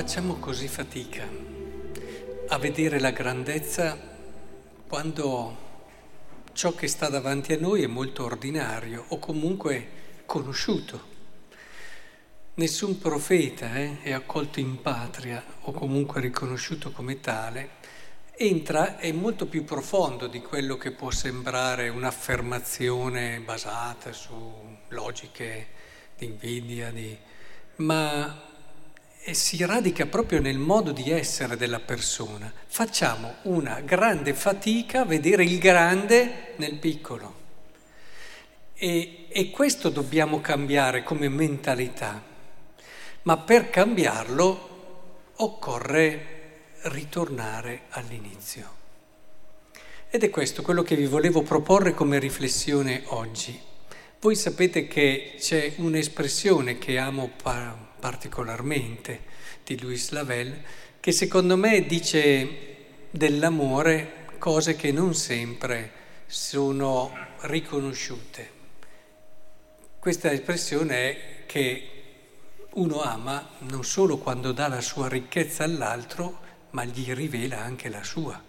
facciamo così fatica a vedere la grandezza quando ciò che sta davanti a noi è molto ordinario o comunque conosciuto. Nessun profeta eh, è accolto in patria o comunque riconosciuto come tale, entra, è molto più profondo di quello che può sembrare un'affermazione basata su logiche di invidia, di... ma si radica proprio nel modo di essere della persona. Facciamo una grande fatica a vedere il grande nel piccolo. E, e questo dobbiamo cambiare come mentalità ma per cambiarlo occorre ritornare all'inizio. Ed è questo quello che vi volevo proporre come riflessione oggi. Voi sapete che c'è un'espressione che amo particolarmente di Louis Lavelle, che secondo me dice dell'amore cose che non sempre sono riconosciute. Questa espressione è che uno ama non solo quando dà la sua ricchezza all'altro, ma gli rivela anche la sua.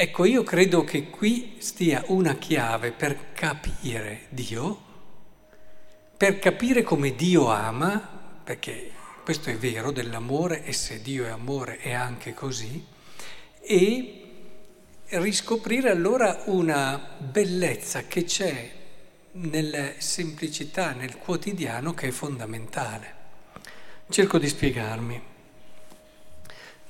Ecco, io credo che qui stia una chiave per capire Dio, per capire come Dio ama, perché questo è vero dell'amore e se Dio è amore è anche così, e riscoprire allora una bellezza che c'è nella semplicità, nel quotidiano che è fondamentale. Cerco di spiegarmi.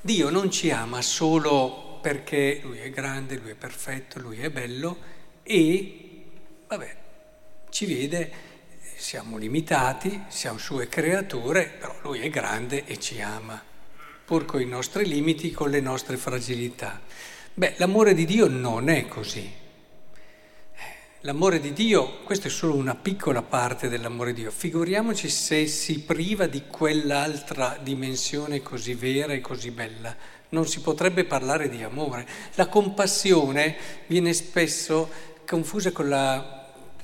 Dio non ci ama solo perché Lui è grande, Lui è perfetto, Lui è bello e, vabbè, ci vede, siamo limitati, siamo sue creature, però Lui è grande e ci ama, pur con i nostri limiti, con le nostre fragilità. Beh, l'amore di Dio non è così. L'amore di Dio, questa è solo una piccola parte dell'amore di Dio, figuriamoci se si priva di quell'altra dimensione così vera e così bella. Non si potrebbe parlare di amore. La compassione viene spesso confusa con la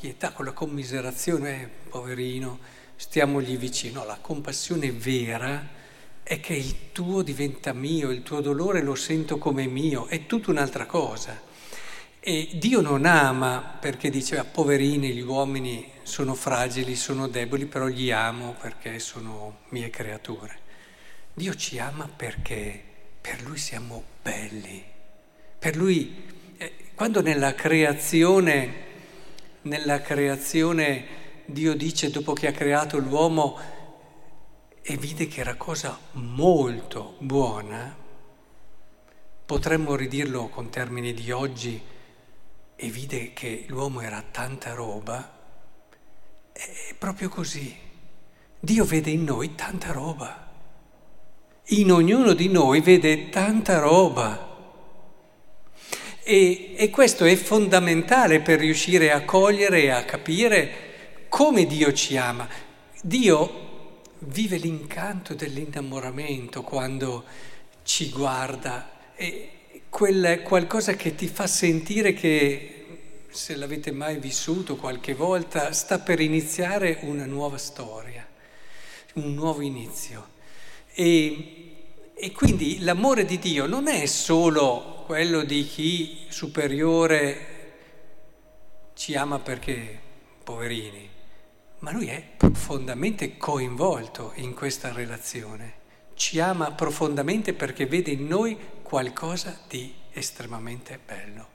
pietà, con la commiserazione, eh, poverino, stiamogli vicino. La compassione vera è che il tuo diventa mio, il tuo dolore lo sento come mio, è tutta un'altra cosa. E Dio non ama perché diceva poverini, gli uomini sono fragili, sono deboli, però li amo perché sono mie creature. Dio ci ama perché per Lui siamo belli. Per Lui, eh, quando nella creazione, nella creazione Dio dice dopo che ha creato l'uomo e vide che era cosa molto buona, potremmo ridirlo con termini di oggi, e vide che l'uomo era tanta roba, è proprio così. Dio vede in noi tanta roba. In ognuno di noi vede tanta roba. E, e questo è fondamentale per riuscire a cogliere e a capire come Dio ci ama. Dio vive l'incanto dell'innamoramento quando ci guarda. E, quel qualcosa che ti fa sentire che, se l'avete mai vissuto qualche volta, sta per iniziare una nuova storia, un nuovo inizio. E, e quindi l'amore di Dio non è solo quello di chi superiore ci ama perché poverini, ma lui è profondamente coinvolto in questa relazione. Ci ama profondamente perché vede in noi qualcosa di estremamente bello.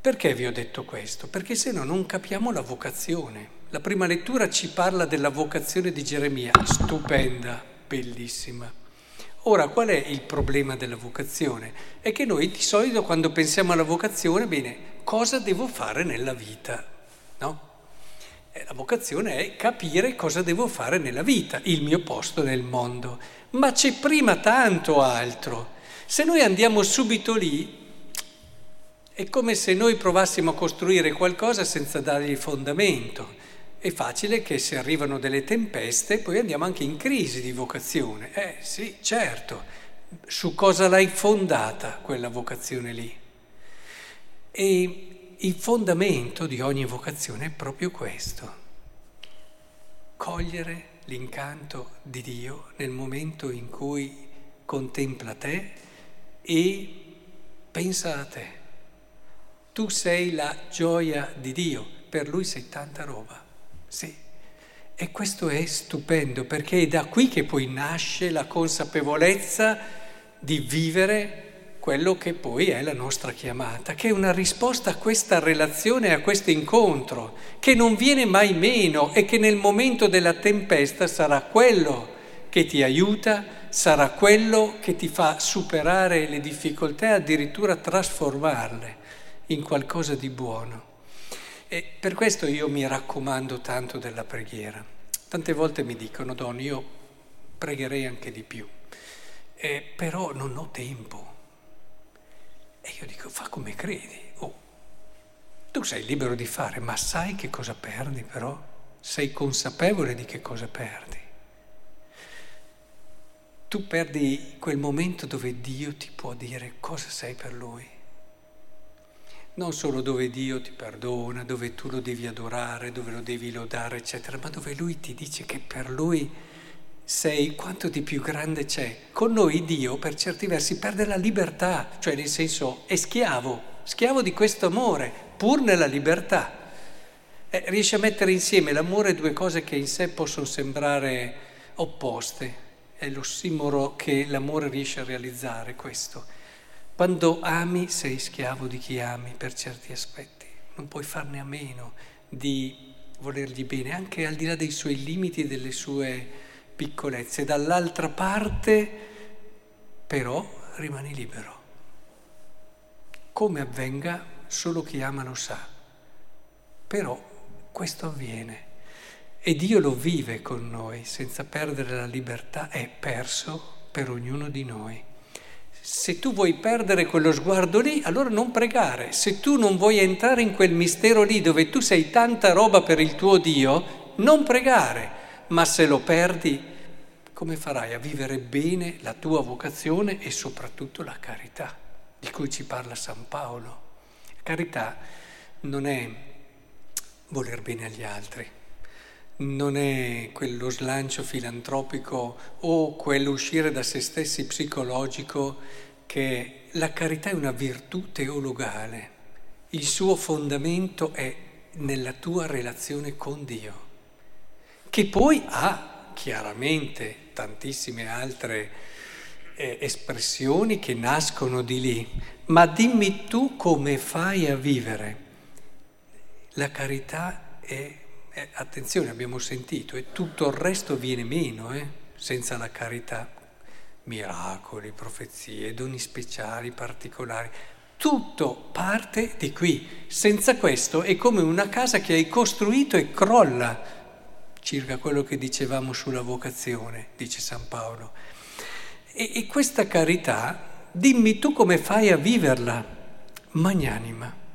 Perché vi ho detto questo? Perché se no non capiamo la vocazione. La prima lettura ci parla della vocazione di Geremia, stupenda, bellissima. Ora, qual è il problema della vocazione? È che noi di solito quando pensiamo alla vocazione, bene, cosa devo fare nella vita? No? Eh, la vocazione è capire cosa devo fare nella vita, il mio posto nel mondo. Ma c'è prima tanto altro. Se noi andiamo subito lì, è come se noi provassimo a costruire qualcosa senza dargli fondamento. È facile che se arrivano delle tempeste poi andiamo anche in crisi di vocazione. Eh sì, certo, su cosa l'hai fondata quella vocazione lì? E il fondamento di ogni vocazione è proprio questo, cogliere l'incanto di Dio nel momento in cui contempla te e pensa a te. Tu sei la gioia di Dio, per lui sei tanta roba. Sì. E questo è stupendo perché è da qui che poi nasce la consapevolezza di vivere quello che poi è la nostra chiamata, che è una risposta a questa relazione, a questo incontro, che non viene mai meno e che nel momento della tempesta sarà quello che ti aiuta, sarà quello che ti fa superare le difficoltà e addirittura trasformarle in qualcosa di buono. E per questo io mi raccomando tanto della preghiera. Tante volte mi dicono, Don, io pregherei anche di più, eh, però non ho tempo. E io dico, fa come credi. Oh, tu sei libero di fare, ma sai che cosa perdi però? Sei consapevole di che cosa perdi. Tu perdi quel momento dove Dio ti può dire cosa sei per Lui. Non solo dove Dio ti perdona, dove tu lo devi adorare, dove lo devi lodare, eccetera, ma dove Lui ti dice che per Lui sei quanto di più grande c'è. Con noi Dio per certi versi perde la libertà, cioè nel senso è schiavo, schiavo di questo amore, pur nella libertà. Eh, riesce a mettere insieme l'amore due cose che in sé possono sembrare opposte. È l'ossimoro che l'amore riesce a realizzare questo. Quando ami sei schiavo di chi ami per certi aspetti, non puoi farne a meno di volergli bene, anche al di là dei suoi limiti e delle sue piccolezze, dall'altra parte però rimani libero. Come avvenga, solo chi ama lo sa. Però questo avviene e Dio lo vive con noi senza perdere la libertà, è perso per ognuno di noi. Se tu vuoi perdere quello sguardo lì, allora non pregare. Se tu non vuoi entrare in quel mistero lì dove tu sei tanta roba per il tuo Dio, non pregare ma se lo perdi, come farai a vivere bene la tua vocazione e soprattutto la carità di cui ci parla San Paolo? Carità non è voler bene agli altri, non è quello slancio filantropico o quell'uscire da se stessi psicologico che la carità è una virtù teologale, il suo fondamento è nella tua relazione con Dio che poi ha chiaramente tantissime altre eh, espressioni che nascono di lì, ma dimmi tu come fai a vivere. La carità è, è attenzione, abbiamo sentito, e tutto il resto viene meno eh, senza la carità. Miracoli, profezie, doni speciali, particolari, tutto parte di qui. Senza questo è come una casa che hai costruito e crolla circa quello che dicevamo sulla vocazione, dice San Paolo. E, e questa carità, dimmi tu come fai a viverla, magnanima.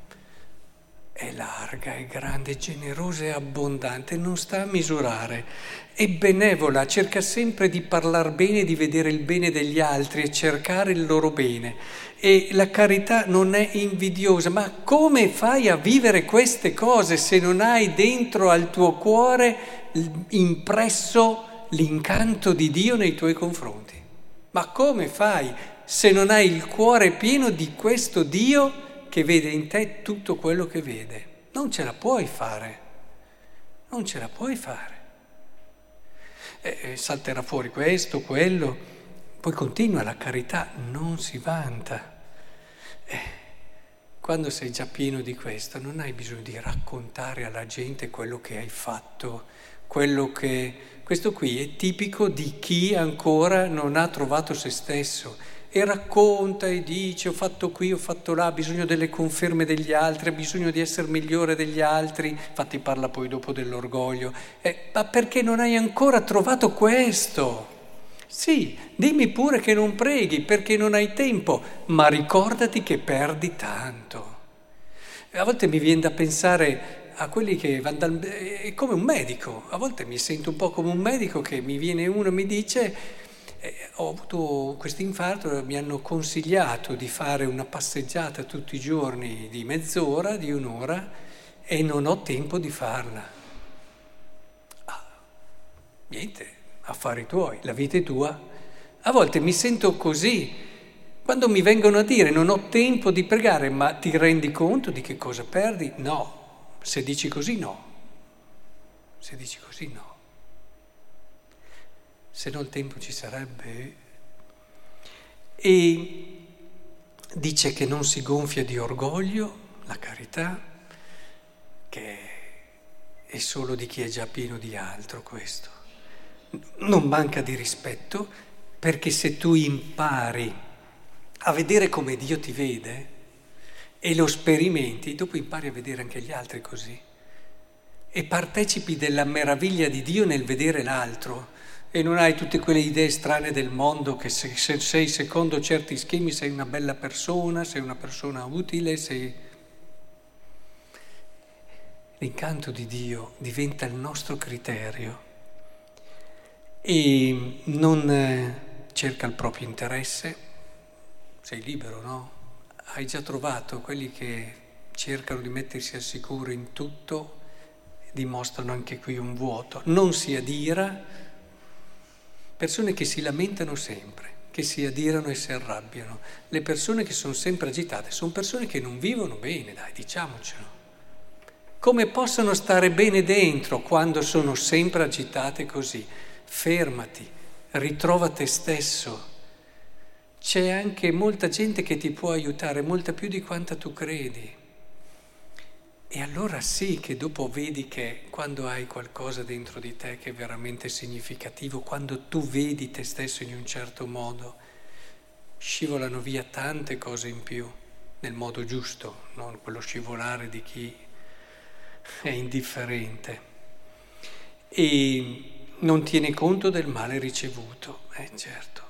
È larga, è grande, è generosa e abbondante, non sta a misurare. È benevola, cerca sempre di parlare bene, di vedere il bene degli altri e cercare il loro bene. E la carità non è invidiosa, ma come fai a vivere queste cose se non hai dentro al tuo cuore impresso l'incanto di Dio nei tuoi confronti. Ma come fai se non hai il cuore pieno di questo Dio che vede in te tutto quello che vede? Non ce la puoi fare, non ce la puoi fare. Eh, salterà fuori questo, quello, poi continua la carità, non si vanta. Eh, quando sei già pieno di questo, non hai bisogno di raccontare alla gente quello che hai fatto, quello che... Questo qui è tipico di chi ancora non ha trovato se stesso e racconta e dice ho fatto qui, ho fatto là, ha bisogno delle conferme degli altri, ha bisogno di essere migliore degli altri, infatti parla poi dopo dell'orgoglio, eh, ma perché non hai ancora trovato questo? Sì, dimmi pure che non preghi perché non hai tempo, ma ricordati che perdi tanto. A volte mi viene da pensare a quelli che vanno dal... è come un medico, a volte mi sento un po' come un medico che mi viene uno e mi dice ho avuto questo infarto, mi hanno consigliato di fare una passeggiata tutti i giorni di mezz'ora, di un'ora e non ho tempo di farla. Ah, niente, affari tuoi, la vita è tua. A volte mi sento così, quando mi vengono a dire non ho tempo di pregare, ma ti rendi conto di che cosa perdi? No, se dici così no, se dici così no. Se no il tempo ci sarebbe. E dice che non si gonfia di orgoglio, la carità, che è solo di chi è già pieno di altro questo. Non manca di rispetto perché se tu impari a vedere come Dio ti vede e lo sperimenti, dopo impari a vedere anche gli altri così e partecipi della meraviglia di Dio nel vedere l'altro e non hai tutte quelle idee strane del mondo che se, se sei secondo certi schemi sei una bella persona, sei una persona utile, sei l'incanto di Dio diventa il nostro criterio e non eh, cerca il proprio interesse, sei libero, no? Hai già trovato quelli che cercano di mettersi al sicuro in tutto, dimostrano anche qui un vuoto. Non si adira, persone che si lamentano sempre, che si adirano e si arrabbiano. Le persone che sono sempre agitate sono persone che non vivono bene, dai, diciamocelo. Come possono stare bene dentro quando sono sempre agitate così? Fermati, ritrova te stesso. C'è anche molta gente che ti può aiutare, molta più di quanta tu credi. E allora sì che dopo vedi che quando hai qualcosa dentro di te che è veramente significativo, quando tu vedi te stesso in un certo modo, scivolano via tante cose in più, nel modo giusto, non quello scivolare di chi è indifferente. E non tiene conto del male ricevuto, eh certo,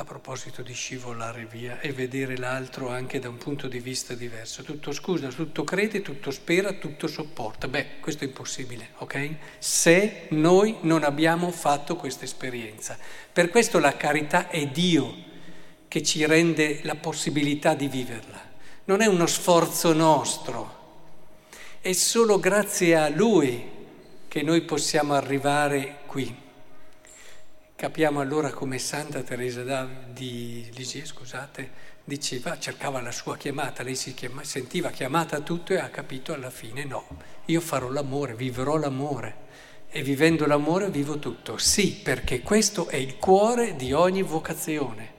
a proposito di scivolare via e vedere l'altro anche da un punto di vista diverso. Tutto scusa, tutto crede, tutto spera, tutto sopporta. Beh, questo è impossibile, ok? Se noi non abbiamo fatto questa esperienza. Per questo la carità è Dio che ci rende la possibilità di viverla. Non è uno sforzo nostro è solo grazie a Lui che noi possiamo arrivare qui. Capiamo allora come Santa Teresa di Lisie, scusate, diceva, cercava la sua chiamata, lei si chiama, sentiva chiamata a tutto e ha capito alla fine no, io farò l'amore, vivrò l'amore e vivendo l'amore vivo tutto. Sì, perché questo è il cuore di ogni vocazione,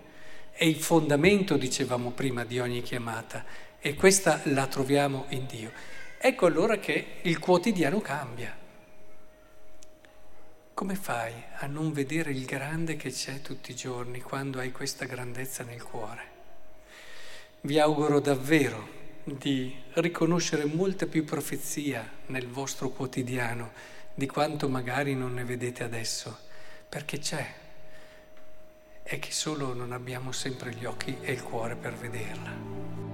è il fondamento, dicevamo prima, di ogni chiamata e questa la troviamo in Dio. Ecco allora che il quotidiano cambia. Come fai a non vedere il grande che c'è tutti i giorni quando hai questa grandezza nel cuore? Vi auguro davvero di riconoscere molta più profezia nel vostro quotidiano di quanto magari non ne vedete adesso, perché c'è. È che solo non abbiamo sempre gli occhi e il cuore per vederla.